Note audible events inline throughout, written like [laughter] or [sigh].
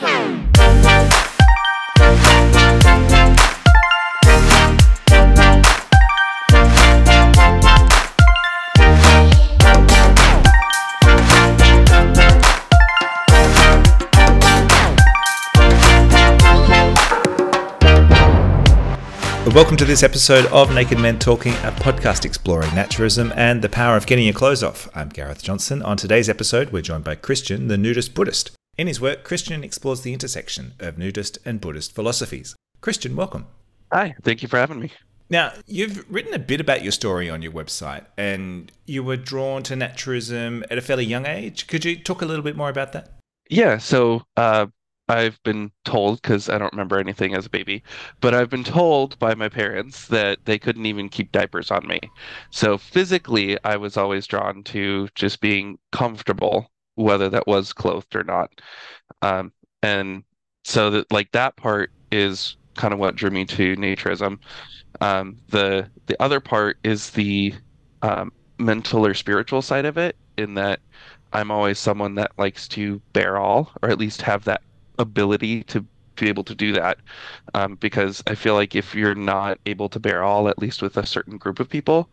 Thank you. Welcome to this episode of Naked Men Talking, a podcast exploring naturism and the power of getting your clothes off. I'm Gareth Johnson. On today's episode, we're joined by Christian, the nudist Buddhist. In his work, Christian explores the intersection of nudist and Buddhist philosophies. Christian, welcome. Hi, thank you for having me. Now, you've written a bit about your story on your website, and you were drawn to naturism at a fairly young age. Could you talk a little bit more about that? Yeah, so uh, I've been told, because I don't remember anything as a baby, but I've been told by my parents that they couldn't even keep diapers on me. So physically, I was always drawn to just being comfortable, whether that was clothed or not. Um, and so that like that part is kind of what drew me to naturism. Um, the the other part is the um, mental or spiritual side of it, in that I'm always someone that likes to bear all, or at least have that ability to be able to do that um, because I feel like if you're not able to bear all, at least with a certain group of people,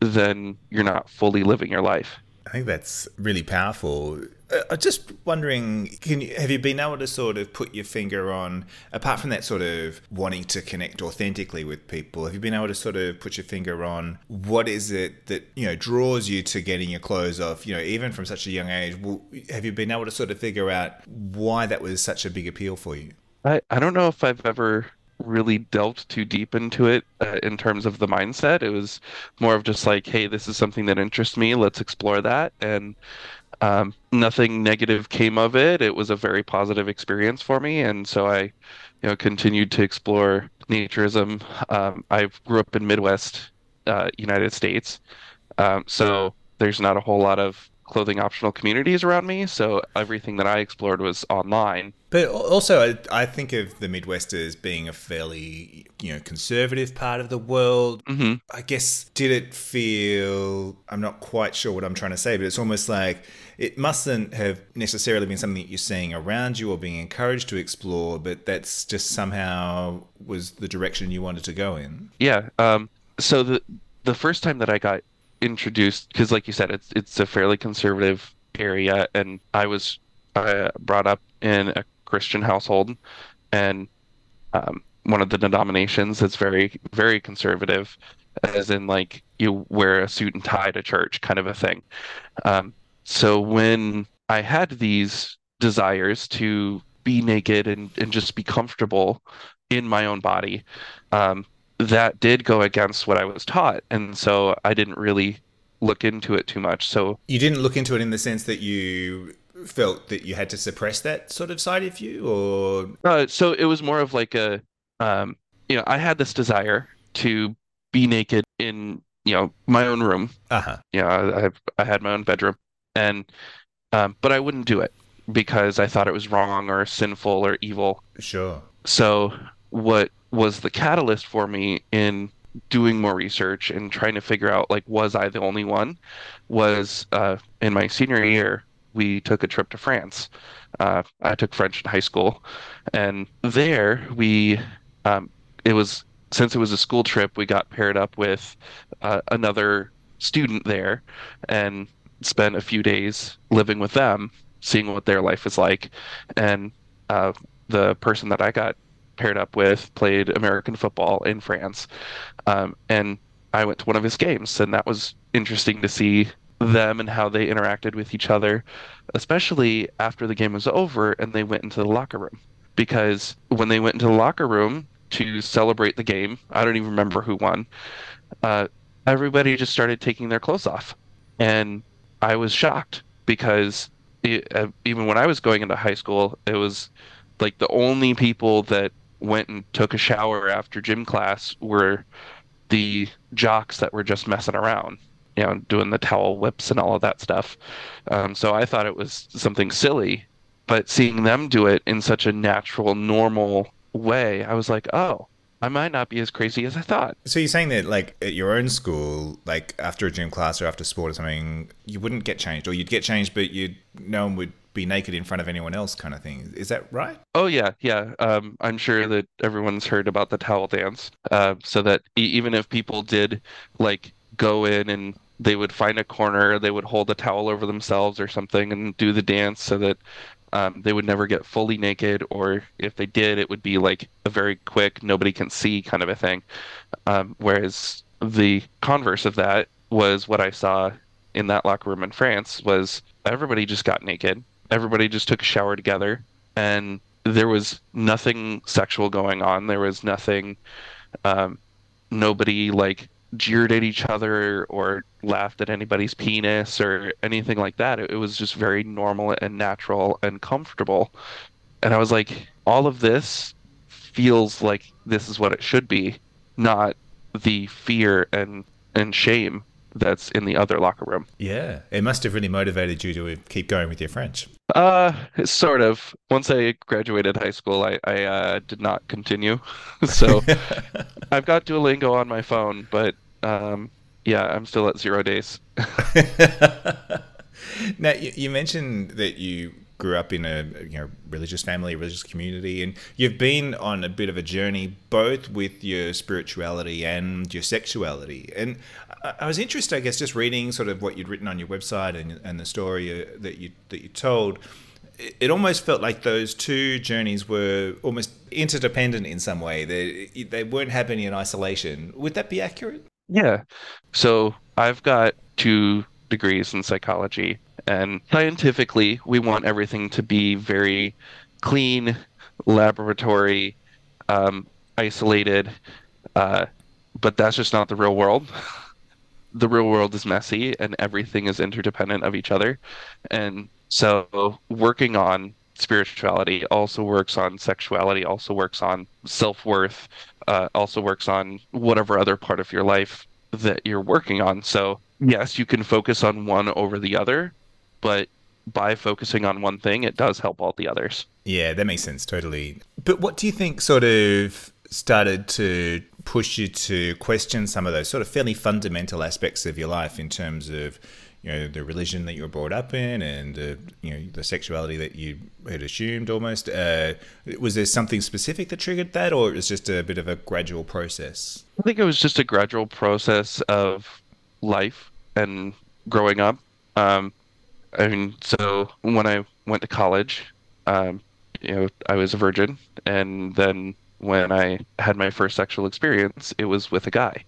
then you're not fully living your life. I think that's really powerful. Uh, I'm just wondering, can you, have you been able to sort of put your finger on, apart from that sort of wanting to connect authentically with people, have you been able to sort of put your finger on what is it that you know draws you to getting your clothes off? You know, even from such a young age, have you been able to sort of figure out why that was such a big appeal for you? I, I don't know if I've ever really delved too deep into it uh, in terms of the mindset. It was more of just like, hey, this is something that interests me. Let's explore that. And um, nothing negative came of it. It was a very positive experience for me. And so I, you know, continued to explore naturism. Um, I grew up in Midwest uh, United States. Um, so there's not a whole lot of clothing optional communities around me. So everything that I explored was online. But also, I, I think of the Midwest as being a fairly, you know, conservative part of the world. Mm-hmm. I guess, did it feel, I'm not quite sure what I'm trying to say, but it's almost like it mustn't have necessarily been something that you're seeing around you or being encouraged to explore, but that's just somehow was the direction you wanted to go in. Yeah. Um, so the, the first time that I got introduced because like you said it's it's a fairly conservative area and i was uh, brought up in a christian household and um, one of the denominations that's very very conservative as in like you wear a suit and tie to church kind of a thing. Um, so when i had these desires to be naked and, and just be comfortable in my own body um, that did go against what I was taught. And so I didn't really look into it too much. So you didn't look into it in the sense that you felt that you had to suppress that sort of side of you or uh, so it was more of like a um you know i had this desire to be naked in you know my own room uh-huh you know i i had my own bedroom and um but i wouldn't do it because i thought it was wrong or sinful or evil sure so what was the catalyst for me in doing more research and trying to figure out like was I the only one? Was uh, in my senior year we took a trip to France. Uh, I took French in high school, and there we um, it was since it was a school trip we got paired up with uh, another student there and spent a few days living with them, seeing what their life is like, and uh, the person that I got paired up with played American football in France. Um, and I went to one of his games, and that was interesting to see them and how they interacted with each other, especially after the game was over and they went into the locker room. Because when they went into the locker room to celebrate the game, I don't even remember who won, uh, everybody just started taking their clothes off. And I was shocked because it, uh, even when I was going into high school, it was like the only people that went and took a shower after gym class were the jocks that were just messing around, you know, doing the towel whips and all of that stuff. Um, so I thought it was something silly, but seeing them do it in such a natural, normal way, I was like, oh, I might not be as crazy as I thought. So you're saying that, like at your own school, like after a gym class or after sport or something, you wouldn't get changed, or you'd get changed, but you'd no one would be naked in front of anyone else, kind of thing. Is that right? Oh yeah, yeah. Um, I'm sure that everyone's heard about the towel dance. Uh, so that e- even if people did like go in and they would find a corner, they would hold a towel over themselves or something and do the dance so that um, they would never get fully naked, or if they did, it would be like a very quick, nobody can see kind of a thing. Um, whereas the converse of that was what I saw in that locker room in France was everybody just got naked, everybody just took a shower together, and there was nothing sexual going on. There was nothing, um, nobody like jeered at each other or laughed at anybody's penis or anything like that. It, it was just very normal and natural and comfortable. And I was like, all of this feels like this is what it should be, not the fear and and shame that's in the other locker room. Yeah, it must have really motivated you to keep going with your French. Uh, sort of. Once I graduated high school, I I uh, did not continue. [laughs] so [laughs] I've got Duolingo on my phone, but um, yeah, I'm still at zero days. [laughs] now you, you mentioned that you grew up in a you know religious family, religious community, and you've been on a bit of a journey both with your spirituality and your sexuality. And I, was interested, I guess, just reading sort of what you'd written on your website and, and the story uh, that you that you told. It, it almost felt like those two journeys were almost interdependent in some way. They they weren't happening in isolation. Would that be accurate? Yeah. So I've got two degrees in psychology, and scientifically, we want everything to be very clean, laboratory, um, isolated, uh, but that's just not the real world. [laughs] the real world is messy, and everything is interdependent of each other. And so, working on spirituality also works on sexuality, also works on self worth, uh, also works on whatever other part of your life that you're working on. So, yes, you can focus on one over the other, but by focusing on one thing, it does help all the others. Yeah, that makes sense, totally. But what do you think sort of started to push you to question some of those sort of fairly fundamental aspects of your life in terms of you know the religion that you were brought up in and uh, you know the sexuality that you had assumed almost uh, was there something specific that triggered that or it was just a bit of a gradual process i think it was just a gradual process of life and growing up um, i mean so when i went to college um, you know i was a virgin. And then when i had my first sexual experience it was with a guy.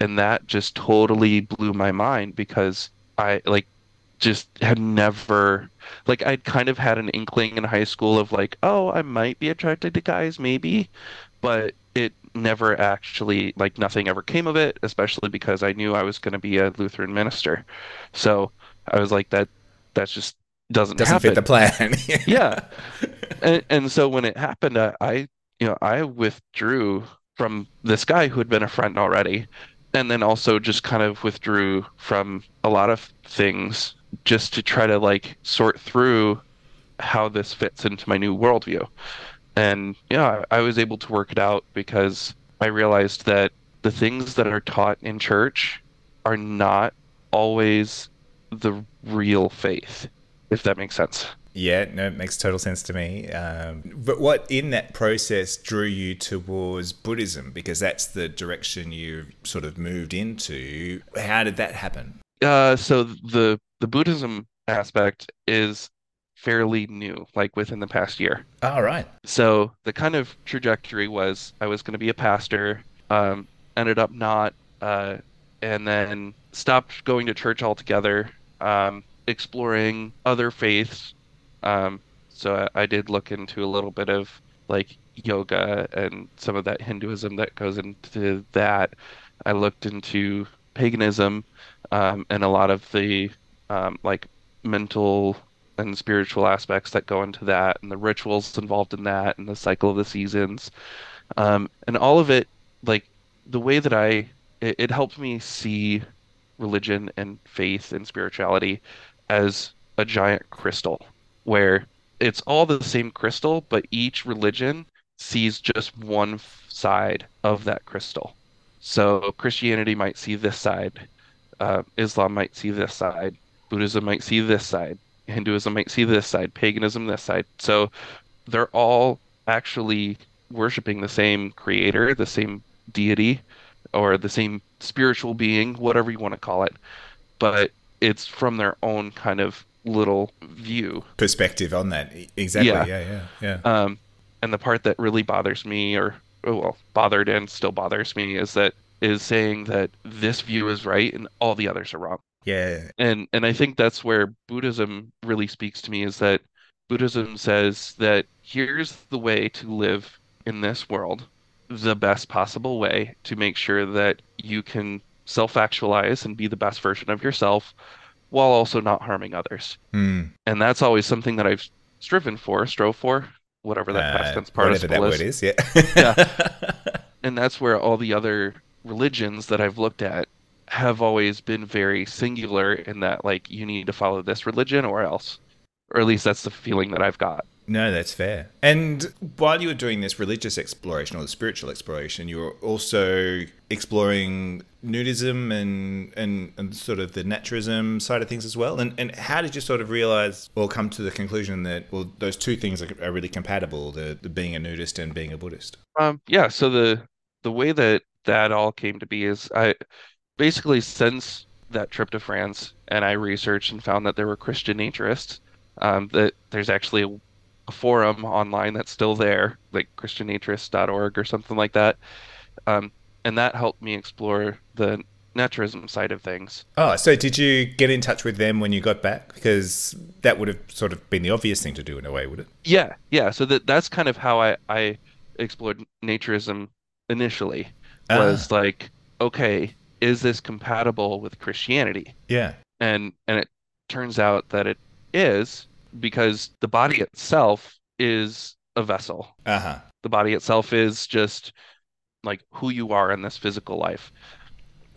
And that just totally blew my mind because I like just had never like I'd kind of had an inkling in high school of like, oh, I might be attracted to guys, maybe, but it never actually like nothing ever came of it, especially because I knew I was going to be a Lutheran minister. So I was like that that's just doesn't doesn't happen. fit the plan. [laughs] [laughs] yeah. And, and so when it happened, I, I you know, I withdrew from this guy who had been a friend already and then also just kind of withdrew from a lot of things just to try to like sort through how this fits into my new worldview. And yeah, I was able to work it out because I realized that the things that are taught in church are not always the real faith, if that makes sense. Yeah, no, it makes total sense to me. Um, but what in that process drew you towards Buddhism? Because that's the direction you sort of moved into. How did that happen? Uh, so the the Buddhism aspect is fairly new, like within the past year. All right. So the kind of trajectory was I was going to be a pastor, um, ended up not, uh, and then stopped going to church altogether, um, exploring other faiths, um, so I, I did look into a little bit of like yoga and some of that Hinduism that goes into that. I looked into paganism um, and a lot of the um, like mental and spiritual aspects that go into that and the rituals involved in that and the cycle of the seasons um, and all of it like the way that i it, it helped me see religion and faith and spirituality as a giant crystal where it's all the same crystal, but each religion sees just one side of that crystal. So Christianity might see this side, uh, Islam might see this side, Buddhism might see this side, Hinduism might see this side, paganism this side. So they're all actually worshiping the same creator, the same deity, or the same spiritual being, whatever you want to call it. But it's from their own kind of little view perspective on that. Exactly. Yeah, yeah, yeah. yeah. Um, and the part that really bothers me, or oh, well, bothered and still bothers me, is that is saying that this view is right and all the others are wrong. Yeah. And and I think that's where Buddhism really speaks to me is that Buddhism says that here's the way to live in this world, the best possible way to make sure that you can self-actualize and be the best version of yourself while also not harming others. Mm. And that's always something that I've striven for, strove for, whatever that uh, past tense participle that is. word is. Yeah. yeah. [laughs] And that's where all the other religions that I've looked at have always been very singular in that like you need to follow this religion or else. Or at least that's the feeling that I've got. No, that's fair. And while you were doing this religious exploration or the spiritual exploration, you were also exploring nudism and, and, and sort of the naturism side of things as well. And, and how did you sort of realize or come to the conclusion that, well, those two things are, are really compatible, the, the being a nudist and being a Buddhist? Um, yeah. So the, the way that that all came to be is I basically since that trip to France and I researched and found that there were Christian naturists, um, that there's actually a a forum online that's still there, like christiannaturist.org or something like that. Um, and that helped me explore the naturism side of things. Oh, so did you get in touch with them when you got back? Because that would have sort of been the obvious thing to do in a way, would it? Yeah, yeah. So that that's kind of how I, I explored naturism initially. Was ah. like, okay, is this compatible with Christianity? Yeah. And and it turns out that it is because the body itself is a vessel. Uh-huh. The body itself is just like who you are in this physical life.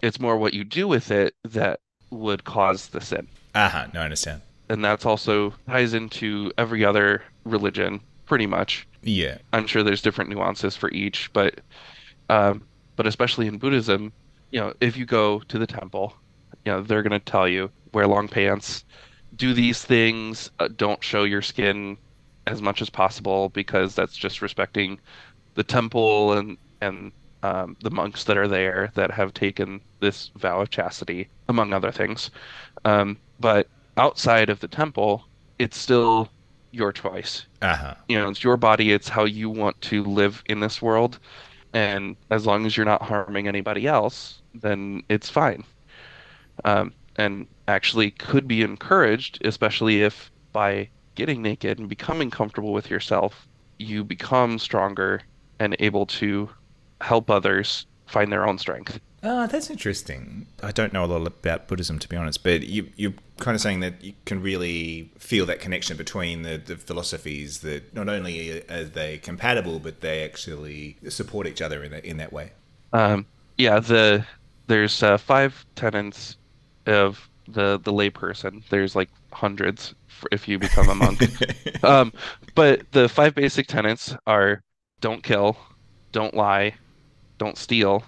It's more what you do with it that would cause the sin. Uh-huh. No, I understand. And that's also ties into every other religion, pretty much. Yeah. I'm sure there's different nuances for each, but um, but especially in Buddhism, you know, if you go to the temple, you know, they're gonna tell you wear long pants, do these things. Uh, don't show your skin as much as possible because that's just respecting the temple and and um, the monks that are there that have taken this vow of chastity, among other things. Um, but outside of the temple, it's still your choice. Uh-huh. You know, it's your body. It's how you want to live in this world, and as long as you're not harming anybody else, then it's fine. Um, and actually could be encouraged, especially if by getting naked and becoming comfortable with yourself, you become stronger and able to help others find their own strength. Ah, that's interesting. I don't know a lot about Buddhism, to be honest, but you, you're kind of saying that you can really feel that connection between the, the philosophies that not only are they compatible, but they actually support each other in that, in that way. Um, yeah, the there's uh, five tenets of the the layperson. There's like hundreds if you become a monk. [laughs] um, but the five basic tenets are: don't kill, don't lie, don't steal,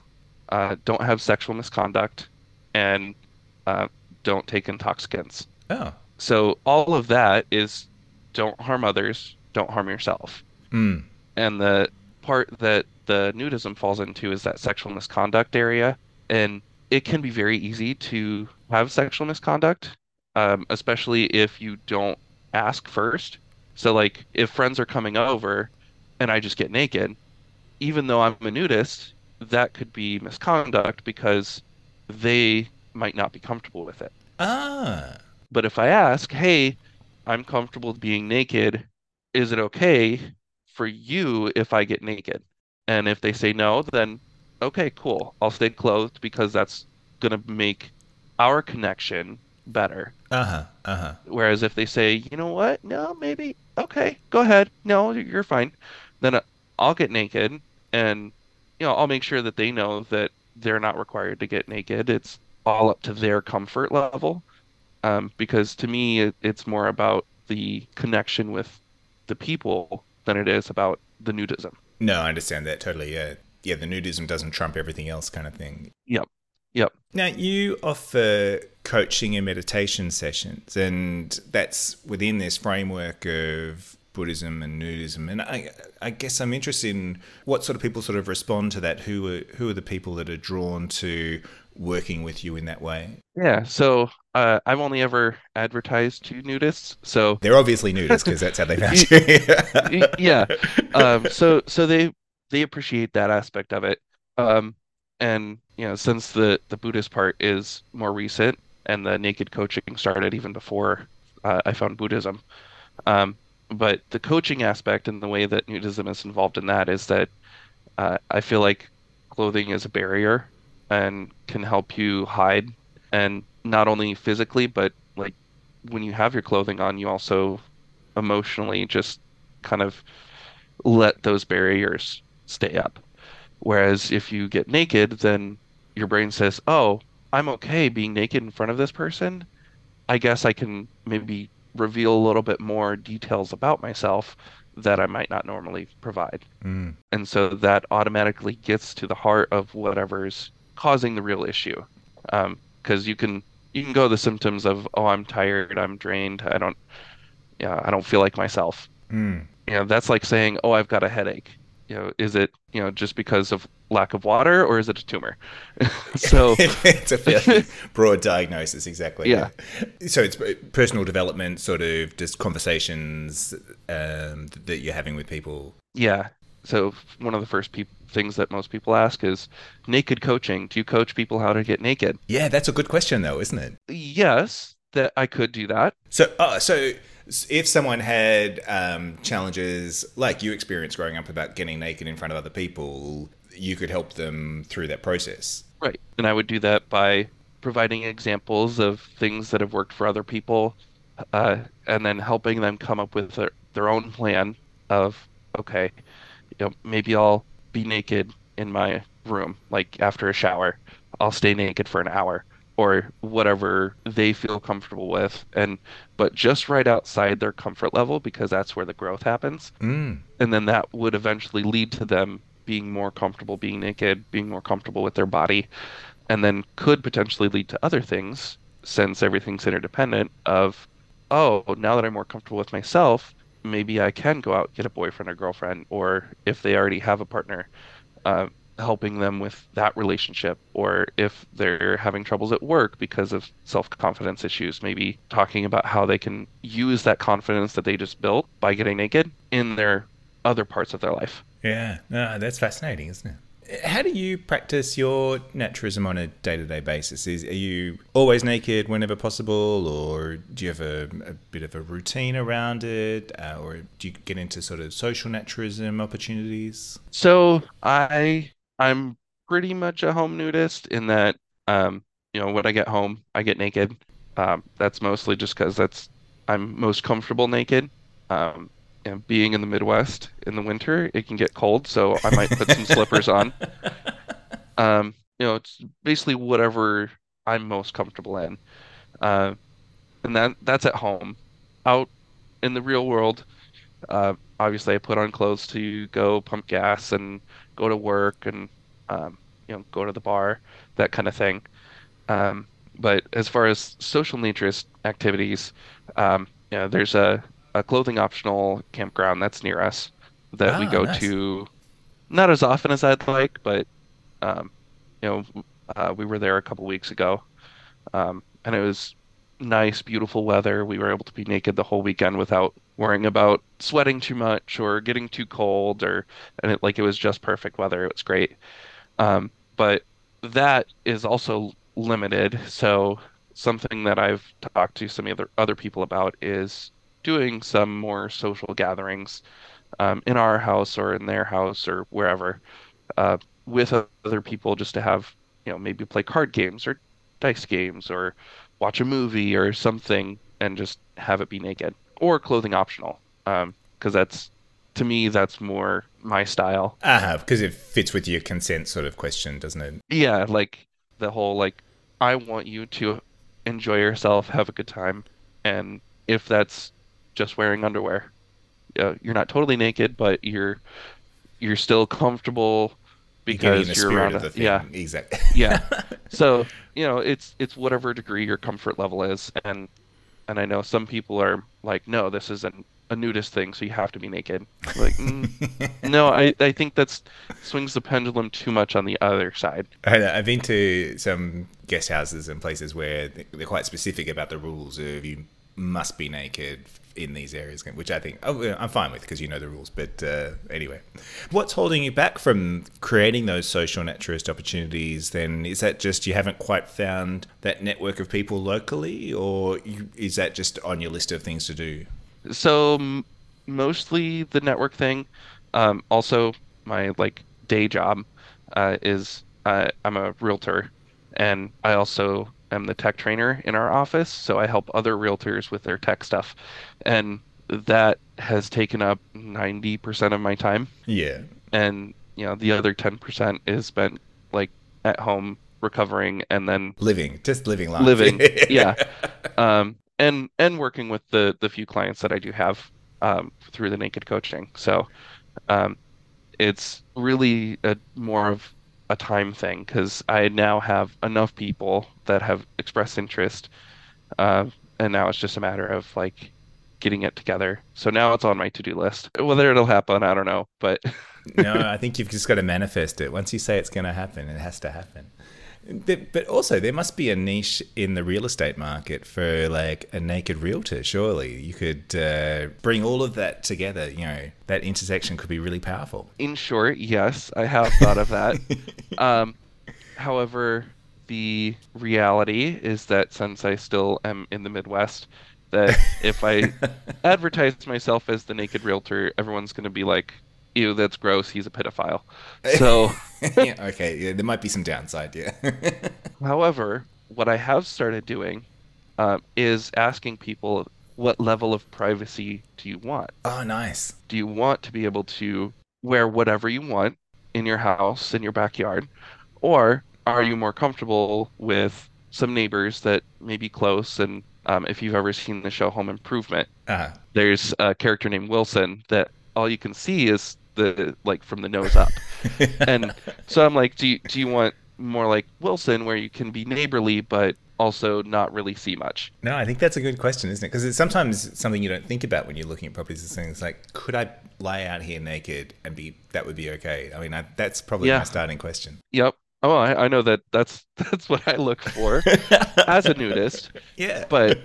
uh, don't have sexual misconduct, and uh, don't take intoxicants. Oh. So all of that is don't harm others, don't harm yourself. Mm. And the part that the nudism falls into is that sexual misconduct area, and it can be very easy to have sexual misconduct, um, especially if you don't ask first. So, like, if friends are coming over and I just get naked, even though I'm a nudist, that could be misconduct because they might not be comfortable with it. Ah. But if I ask, hey, I'm comfortable being naked, is it okay for you if I get naked? And if they say no, then okay, cool. I'll stay clothed because that's going to make our connection better. Uh huh. Uh huh. Whereas if they say, you know what, no, maybe, okay, go ahead, no, you're fine, then I'll get naked and, you know, I'll make sure that they know that they're not required to get naked. It's all up to their comfort level. Um, because to me, it, it's more about the connection with the people than it is about the nudism. No, I understand that totally. Yeah, yeah. The nudism doesn't trump everything else, kind of thing. Yep. Yep. Now you offer coaching and meditation sessions, and that's within this framework of Buddhism and nudism. And I, I guess I'm interested in what sort of people sort of respond to that. Who are who are the people that are drawn to working with you in that way? Yeah. So uh, I've only ever advertised to nudists. So they're obviously nudists because that's how they found [laughs] you. yeah. Um, so so they they appreciate that aspect of it. Um, and you know, since the the Buddhist part is more recent, and the naked coaching started even before uh, I found Buddhism. Um, but the coaching aspect and the way that nudism is involved in that is that uh, I feel like clothing is a barrier and can help you hide and not only physically but like when you have your clothing on you also emotionally just kind of let those barriers stay up whereas if you get naked then your brain says oh i'm okay being naked in front of this person i guess i can maybe reveal a little bit more details about myself that I might not normally provide. Mm. And so that automatically gets to the heart of whatever's causing the real issue. Because um, you can you can go the symptoms of oh I'm tired, I'm drained, I don't yeah I don't feel like myself. Mm. You know that's like saying oh I've got a headache you know, is it you know just because of lack of water or is it a tumor? [laughs] so [laughs] it's a fairly [laughs] broad diagnosis, exactly. Yeah. So it's personal development, sort of just conversations um, that you're having with people. Yeah. So one of the first pe- things that most people ask is naked coaching. Do you coach people how to get naked? Yeah, that's a good question, though, isn't it? Yes, that I could do that. So, uh, so if someone had um, challenges like you experienced growing up about getting naked in front of other people, you could help them through that process. Right. And I would do that by providing examples of things that have worked for other people uh, and then helping them come up with their, their own plan of, okay, you know, maybe I'll be naked in my room, like after a shower. I'll stay naked for an hour or whatever they feel comfortable with and but just right outside their comfort level because that's where the growth happens mm. and then that would eventually lead to them being more comfortable being naked being more comfortable with their body and then could potentially lead to other things since everything's interdependent of oh now that i'm more comfortable with myself maybe i can go out get a boyfriend or girlfriend or if they already have a partner uh, helping them with that relationship or if they're having troubles at work because of self-confidence issues maybe talking about how they can use that confidence that they just built by getting naked in their other parts of their life. Yeah no, that's fascinating isn't it? How do you practice your naturism on a day-to-day basis? Is are you always naked whenever possible or do you have a, a bit of a routine around it uh, or do you get into sort of social naturism opportunities? So i I'm pretty much a home nudist in that, um, you know, when I get home, I get naked. Um, that's mostly just because that's I'm most comfortable naked. Um, and being in the Midwest in the winter, it can get cold, so I might put some slippers on. [laughs] Um, you know, it's basically whatever I'm most comfortable in, uh, and that that's at home. Out in the real world, uh, obviously, I put on clothes to go pump gas and go to work and um, you know go to the bar, that kind of thing. Um, but as far as social naturist activities, um, you know, there's a, a clothing optional campground that's near us that we ah, go nice. to, not as often as I'd like, but um, you know, uh, we were there a couple weeks ago, um, and it was nice, beautiful weather. We were able to be naked the whole weekend without worrying about sweating too much or getting too cold, or and it like it was just perfect weather. It was great. Um, but that is also limited. So something that I've talked to some other other people about is doing some more social gatherings um, in our house or in their house or wherever uh, with other people just to have you know maybe play card games or dice games or watch a movie or something and just have it be naked or clothing optional because um, that's to me that's more my style. Uh because it fits with your consent sort of question, doesn't it? Yeah, like the whole like I want you to enjoy yourself, have a good time, and if that's just wearing underwear, uh, you're not totally naked, but you're you're still comfortable because the you're around of a- the thing. yeah [laughs] Exactly. yeah [laughs] so you know it's it's whatever degree your comfort level is and and i know some people are like no this is an, a nudist thing so you have to be naked like mm, [laughs] no i i think that's swings the pendulum too much on the other side I I've been to some guest houses and places where they're quite specific about the rules of you must be naked in these areas, which I think oh, I'm fine with because you know the rules. But uh, anyway, what's holding you back from creating those social naturist opportunities? Then is that just you haven't quite found that network of people locally, or you, is that just on your list of things to do? so m- mostly the network thing um also my like day job uh is uh, i'm a realtor and i also am the tech trainer in our office so i help other realtors with their tech stuff and that has taken up 90% of my time. Yeah, and you know the other 10% is spent like at home recovering and then living, just living life. living [laughs] yeah. Um and and working with the the few clients that i do have um through the naked coaching. So um it's really a more of a time thing because i now have enough people that have expressed interest uh, and now it's just a matter of like getting it together so now it's on my to-do list whether it'll happen i don't know but [laughs] no, I think you've just got to manifest it. Once you say it's going to happen, it has to happen. But, but also, there must be a niche in the real estate market for like a naked realtor. Surely you could uh, bring all of that together. You know, that intersection could be really powerful. In short, yes, I have thought of that. [laughs] um, however, the reality is that since I still am in the Midwest, that [laughs] if I advertise myself as the naked realtor, everyone's going to be like, "Ew, that's gross. He's a pedophile." So, [laughs] yeah, okay, yeah, there might be some downside. Yeah. [laughs] however, what I have started doing um, is asking people, "What level of privacy do you want?" oh, nice. do you want to be able to wear whatever you want in your house in your backyard or are you more comfortable with some neighbors that may be close and um, if you've ever seen the show home improvement Uh, there's a character named wilson that all you can see is the like from the nose up [laughs] and so i'm like do you, do you want more like wilson where you can be neighborly but also not really see much No, I think that's a good question, isn't it? Because it's sometimes something you don't think about when you're looking at properties. It's things like, could I lie out here naked and be that would be okay? I mean, I, that's probably Yeah. my starting question. yep oh I, I know that that's [laughs] that's what i look for as a nudist. [laughs] Yeah, but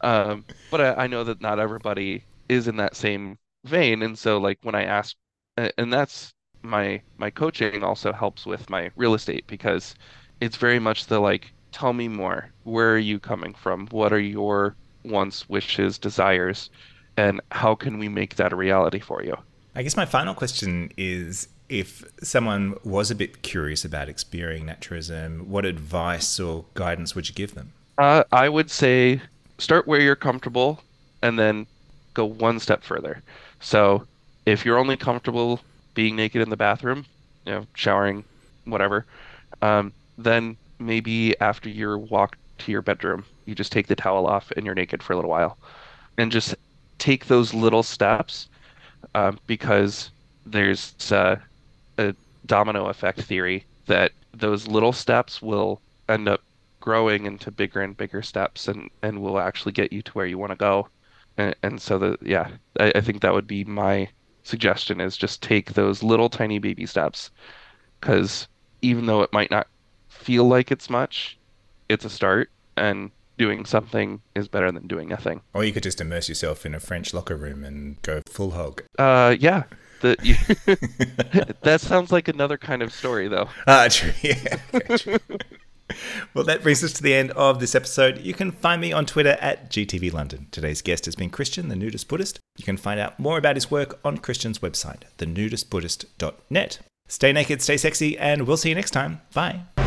um but I, I know that not everybody is in that same vein. And so like when i ask and that's my my coaching also helps with my real estate because it's very much the like tell me more. Where are you coming from? What are your wants wishes desires? And how can we make that a reality for you? I guess my final question is if someone was a bit curious about experiencing naturism, what advice or guidance would you give them? Uh, I would say start where you're comfortable and then go one step further. So if you're only comfortable being naked in the bathroom, you know, showering, whatever, um, then maybe after your walk to your bedroom, you just take the towel off and you're naked for a little while. And just take those little steps um, because there's uh, a domino effect theory that those little steps will end up growing into bigger and bigger steps and and will actually get you to where you want to go. And, and so the yeah I, I think that would be my suggestion is just take those little tiny baby steps because even though it might not feel like it's much it's a start and doing something is better than doing nothing. Or you could just immerse yourself in a French locker room and go full hog. uh yeah the, [laughs] that sounds like another kind of story though Ah, true. [laughs] Yeah. true. well, that brings us to the end of this episode. You can find me on Twitter at GTV London. Today's guest has been Christian, the nudist Buddhist. You can find out more about his work on Christian's website, thenudistbuddhist.net. Stay naked, stay sexy, and we'll see you next time. Bye.